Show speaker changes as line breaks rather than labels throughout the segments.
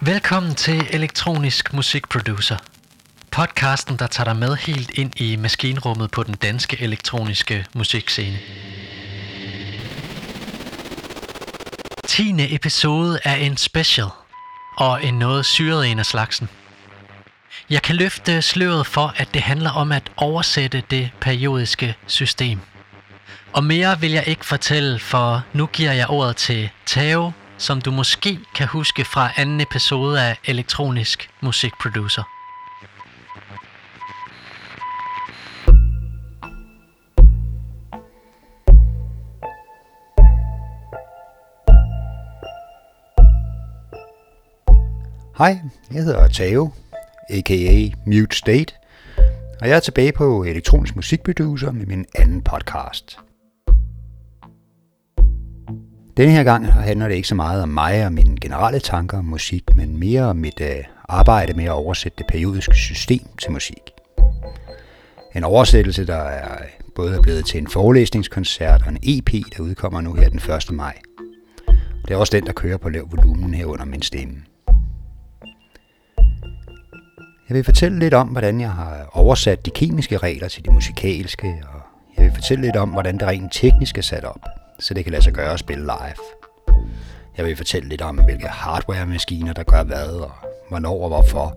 Velkommen til Elektronisk Musikproducer. Podcasten, der tager dig med helt ind i maskinrummet på den danske elektroniske musikscene. 10. episode er en special, og en noget syret en af slagsen. Jeg kan løfte sløret for, at det handler om at oversætte det periodiske system. Og mere vil jeg ikke fortælle, for nu giver jeg ordet til Tao, som du måske kan huske fra anden episode af Elektronisk Musikproducer.
Hej, jeg hedder Tao, a.k.a. Mute State, og jeg er tilbage på Elektronisk Musikproducer med min anden podcast. Denne her gang handler det ikke så meget om mig og mine generelle tanker om musik, men mere om mit øh, arbejde med at oversætte det periodiske system til musik. En oversættelse, der er øh, både er blevet til en forelæsningskoncert og en EP, der udkommer nu her den 1. maj. Det er også den, der kører på lav volumen her under min stemme. Jeg vil fortælle lidt om, hvordan jeg har oversat de kemiske regler til de musikalske, og jeg vil fortælle lidt om, hvordan det rent teknisk er sat op, så det kan lade sig gøre at spille live. Jeg vil fortælle lidt om, hvilke hardware-maskiner, der gør hvad, og hvornår og hvorfor,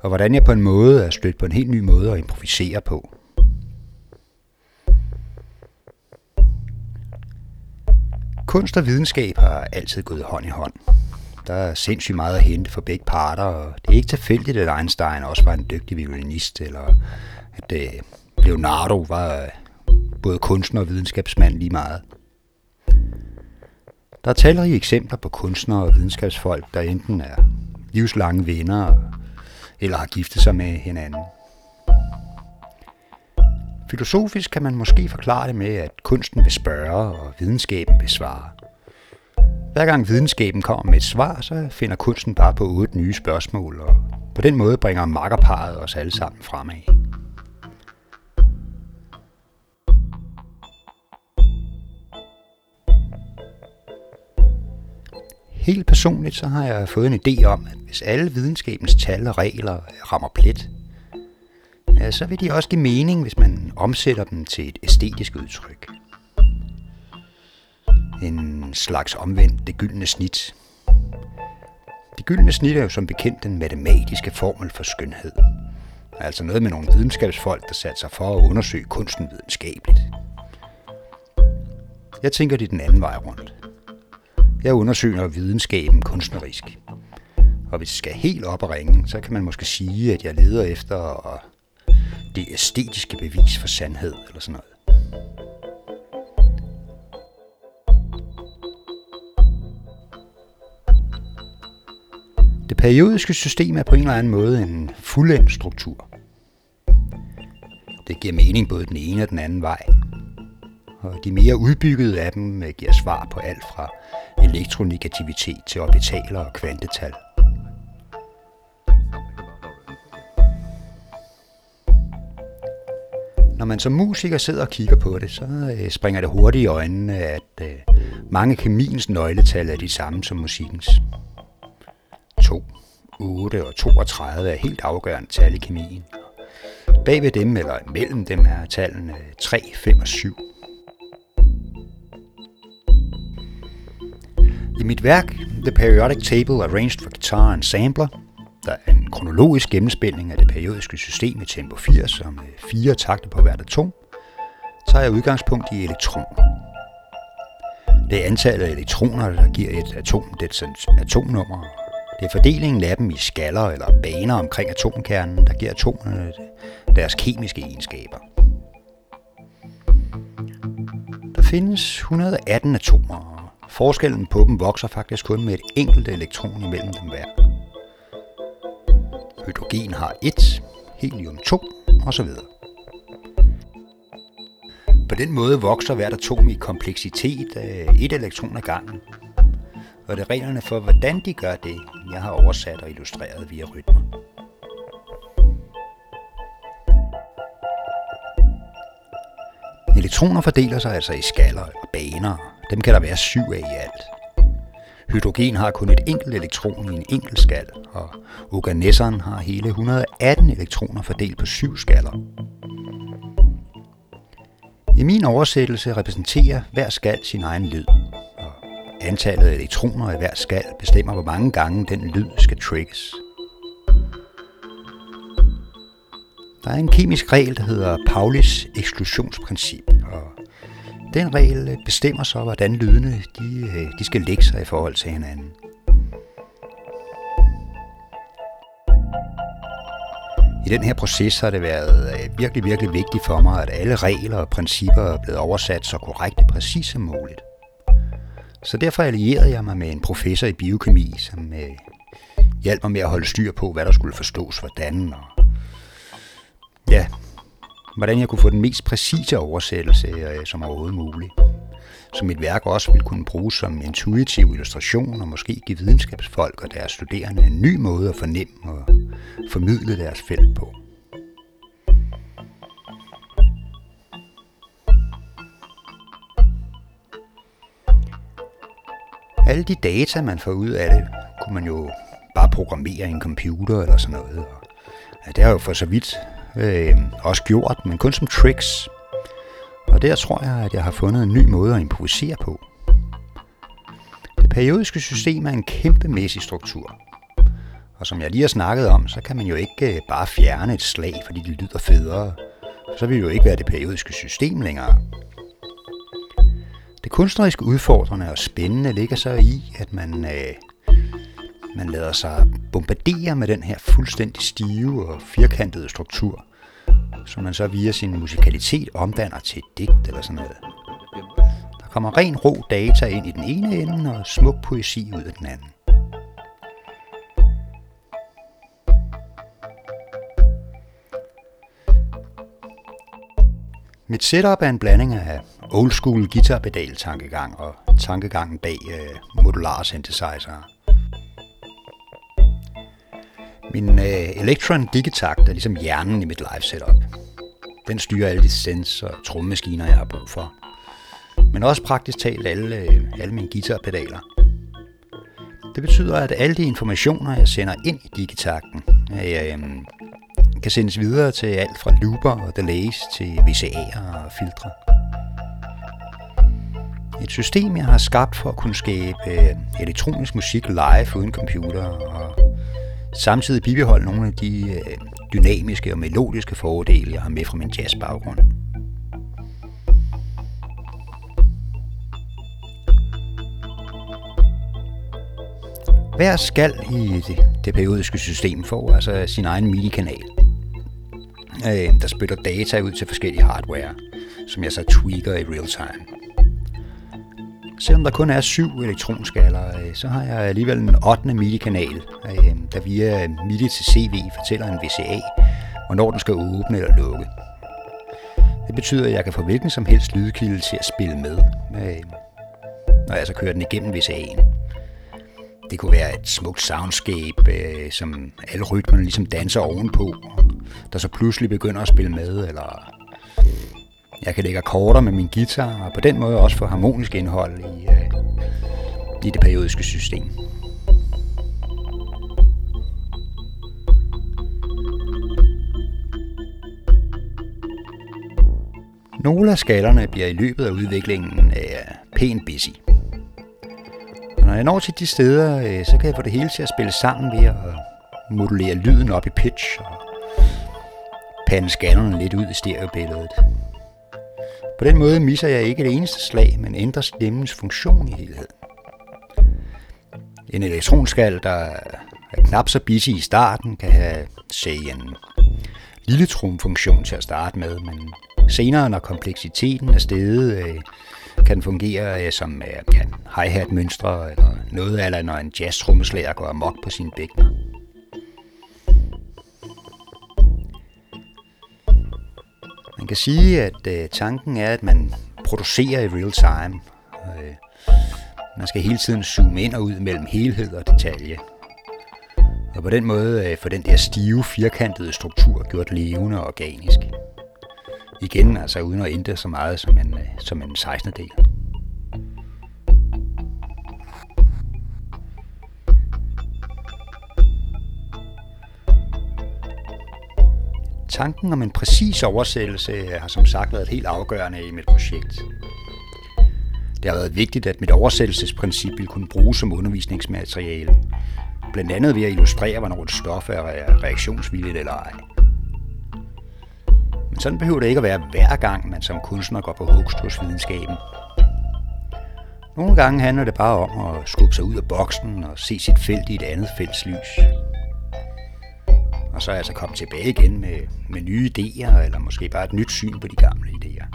og hvordan jeg på en måde er stødt på en helt ny måde at improvisere på. Kunst og videnskab har altid gået hånd i hånd. Der er sindssygt meget at hente for begge parter, og det er ikke tilfældigt, at Einstein også var en dygtig violinist, eller at øh, Leonardo var øh, både kunstner og videnskabsmand lige meget. Der er talrige eksempler på kunstnere og videnskabsfolk, der enten er livslange venner, eller har giftet sig med hinanden. Filosofisk kan man måske forklare det med, at kunsten vil spørge, og videnskaben vil svare. Hver gang videnskaben kommer med et svar, så finder kunsten bare på otte nye spørgsmål, og på den måde bringer makkerparet os alle sammen fremad. Helt personligt så har jeg fået en idé om, at hvis alle videnskabens tal og regler rammer plet, ja, så vil de også give mening, hvis man omsætter dem til et æstetisk udtryk. En slags omvendt det gyldne snit. Det gyldne snit er jo som bekendt den matematiske formel for skønhed. Altså noget med nogle videnskabsfolk, der satte sig for at undersøge kunsten videnskabeligt. Jeg tænker det den anden vej rundt. Jeg undersøger videnskaben kunstnerisk. Og hvis det skal helt op og ringe, så kan man måske sige, at jeg leder efter det æstetiske bevis for sandhed eller sådan noget. Det periodiske system er på en eller anden måde en fuldendt struktur. Det giver mening både den ene og den anden vej. Og de mere udbyggede af dem øh, giver svar på alt fra elektronegativitet til orbitaler og kvantetal. Når man som musiker sidder og kigger på det, så øh, springer det hurtigt i øjnene, at øh, mange kemiens nøgletal er de samme som musikkens. 2, 8 og 32 er helt afgørende tal i kemien. Bag ved dem, eller mellem dem, er tallene 3, 5 og 7. I mit værk, The Periodic Table Arranged for Guitar and Sampler, der er en kronologisk gennemspilning af det periodiske system i tempo 80 som med fire takter på hvert atom, tager jeg udgangspunkt i elektroner. Det er antallet af elektroner, der giver et atom dets atomnummer. Det er fordelingen af dem i skaller eller baner omkring atomkernen, der giver atomerne øh, deres kemiske egenskaber. Der findes 118 atomer, Forskellen på dem vokser faktisk kun med et enkelt elektron imellem dem hver. Hydrogen har 1, helium 2 osv. På den måde vokser hvert atom i kompleksitet af et elektron ad gangen. Og det er reglerne for, hvordan de gør det, jeg har oversat og illustreret via rytmer. Elektroner fordeler sig altså i skaller eller baner, dem kan der være syv af i alt. Hydrogen har kun et enkelt elektron i en enkelt skal, og organesseren har hele 118 elektroner fordelt på syv skaller. I min oversættelse repræsenterer hver skal sin egen lyd, og antallet af elektroner i hver skal bestemmer, hvor mange gange den lyd skal trigges. Der er en kemisk regel, der hedder Paulis eksklusionsprincip, den regel bestemmer så, hvordan lydene de, øh, de skal lægge sig i forhold til hinanden. I den her proces har det været øh, virkelig, virkelig vigtigt for mig, at alle regler og principper er blevet oversat så korrekt og præcis som muligt. Så derfor allierede jeg mig med en professor i biokemi, som øh, hjalp mig med at holde styr på, hvad der skulle forstås hvordan, og ja, hvordan jeg kunne få den mest præcise oversættelse øh, som overhovedet muligt. Så mit værk også ville kunne bruges som intuitiv illustration og måske give videnskabsfolk og deres studerende en ny måde at fornemme og formidle deres felt på. Alle de data, man får ud af det, kunne man jo bare programmere i en computer eller sådan noget. Ja, det har jo for så vidt øh, også gjort, men kun som tricks. Og der tror jeg, at jeg har fundet en ny måde at improvisere på. Det periodiske system er en kæmpemæssig struktur. Og som jeg lige har snakket om, så kan man jo ikke øh, bare fjerne et slag, fordi det lyder federe. Så vil det jo ikke være det periodiske system længere. Det kunstneriske udfordrende og spændende ligger så i, at man, øh, man lader sig bombardere med den her fuldstændig stive og firkantede struktur, som man så via sin musikalitet omdanner til et digt eller sådan noget. Der kommer ren rå data ind i den ene ende og smuk poesi ud af den anden. Mit setup er en blanding af old school guitarpedal tankegang og tankegangen bag øh, modular synthesizer. Min øh, Electron Digitakt er ligesom hjernen i mit live setup. Den styrer alle de sens og trommemaskiner, jeg har brug for. Men også praktisk talt alle, øh, alle mine guitarpedaler. Det betyder, at alle de informationer, jeg sender ind i digitakten, øh, øhm, kan sendes videre til alt fra looper og delays til VCA'er og filtre. Et system, jeg har skabt for at kunne skabe øh, elektronisk musik live uden computer og samtidig bibeholde nogle af de øh, dynamiske og melodiske fordele, jeg har med fra min jazzbaggrund. Hver skal i det, det periodiske system får altså sin egen MIDI-kanal, øh, der spytter data ud til forskellige hardware, som jeg så tweaker i real time. Selvom der kun er syv elektronskaller, øh, så har jeg alligevel en 8. MIDI-kanal, øh, der via MIDI til CV fortæller en VCA, hvornår den skal åbne eller lukke. Det betyder, at jeg kan få hvilken som helst lydkilde til at spille med, øh, når jeg så kører den igennem VCA'en. Det kunne være et smukt soundscape, som alle rytmerne ligesom danser ovenpå, der så pludselig begynder at spille med, eller jeg kan lægge akkorder med min guitar, og på den måde også få harmonisk indhold i, øh, i det periodiske system. Nogle af skallerne bliver i løbet af udviklingen øh, pænt busy. Og når jeg når til de steder, øh, så kan jeg få det hele til at spille sammen ved at øh, modulere lyden op i pitch og pande skallerne lidt ud i stereobilledet. På den måde misser jeg ikke det eneste slag, men ændrer stemmens funktion i helhed. En elektronskal, der er knap så busy i starten, kan have, se, en lille trumfunktion til at starte med, men senere, når kompleksiteten er steget, øh, kan den fungere øh, som øh, kan ja, hi-hat mønstre eller noget eller når en jazz trommeslager går amok på sine bækkener. Kan sige, at øh, tanken er, at man producerer i real time. Øh, man skal hele tiden zoome ind og ud mellem helhed og detalje. Og på den måde øh, få den der stive, firkantede struktur gjort levende og organisk. Igen altså uden at ændre så meget som en, øh, som en 16. del. Tanken om en præcis oversættelse har som sagt været helt afgørende i mit projekt. Det har været vigtigt, at mit oversættelsesprincip ville kunne bruges som undervisningsmateriale, blandt andet ved at illustrere, hvornår et stof er reaktionsvilligt eller ej. Men sådan behøver det ikke at være hver gang, man som kunstner går på hugst hos videnskaben. Nogle gange handler det bare om at skubbe sig ud af boksen og se sit felt i et andet felts lys. Og så er altså komme tilbage igen med, med nye idéer, eller måske bare et nyt syn på de gamle idéer.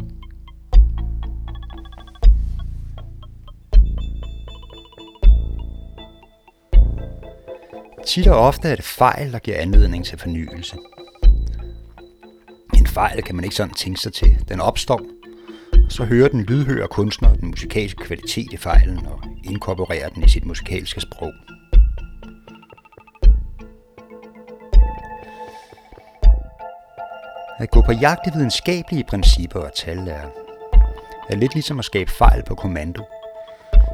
Tit og ofte er det fejl, der giver anledning til fornyelse. En fejl kan man ikke sådan tænke sig til. Den opstår, og så hører den lydhøre kunstner den musikalske kvalitet i fejlen og inkorporerer den i sit musikalske sprog. At gå på jagt i videnskabelige principper og tal er, er lidt ligesom at skabe fejl på kommando.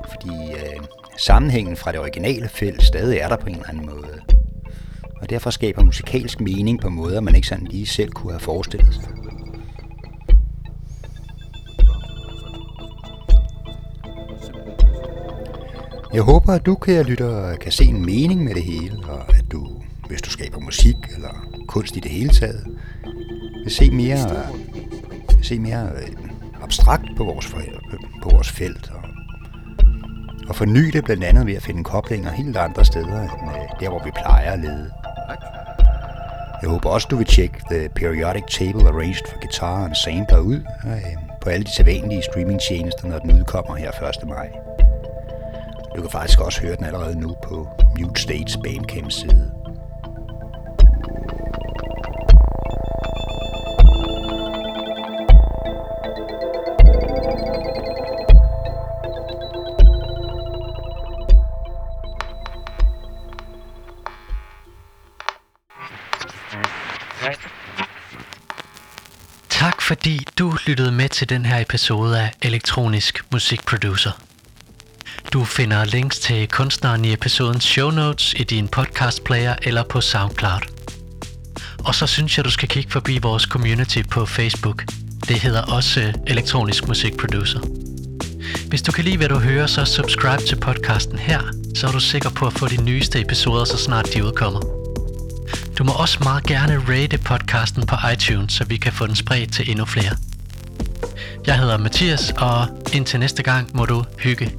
Fordi øh, sammenhængen fra det originale felt stadig er der på en eller anden måde. Og derfor skaber musikalsk mening på måder, man ikke sådan lige selv kunne have forestillet sig. Jeg håber, at du, kære lytter, kan se en mening med det hele, og at du, hvis du skaber musik eller kunst i det hele taget, vil se mere, vil se mere øh, abstrakt på vores, øh, på vores felt og, og forny det blandt andet ved at finde koblinger helt andre steder end øh, der, hvor vi plejer at lede. Jeg håber også, du vil tjekke The Periodic Table Arranged for Guitar and Sampler ud på alle de sædvanlige streamingtjenester, når den udkommer her 1. maj. Du kan faktisk også høre den allerede nu på Mute States Bandcamp side.
Fordi du lyttede med til den her episode af Elektronisk Musikproducer. Du finder links til kunstneren i episodens show notes i din podcast player eller på SoundCloud. Og så synes jeg, du skal kigge forbi vores community på Facebook. Det hedder også øh, Elektronisk Musikproducer. Hvis du kan lide, hvad du hører, så subscribe til podcasten her, så er du sikker på at få de nyeste episoder, så snart de udkommer. Du må også meget gerne rate podcasten på iTunes, så vi kan få den spredt til endnu flere. Jeg hedder Mathias, og indtil næste gang må du hygge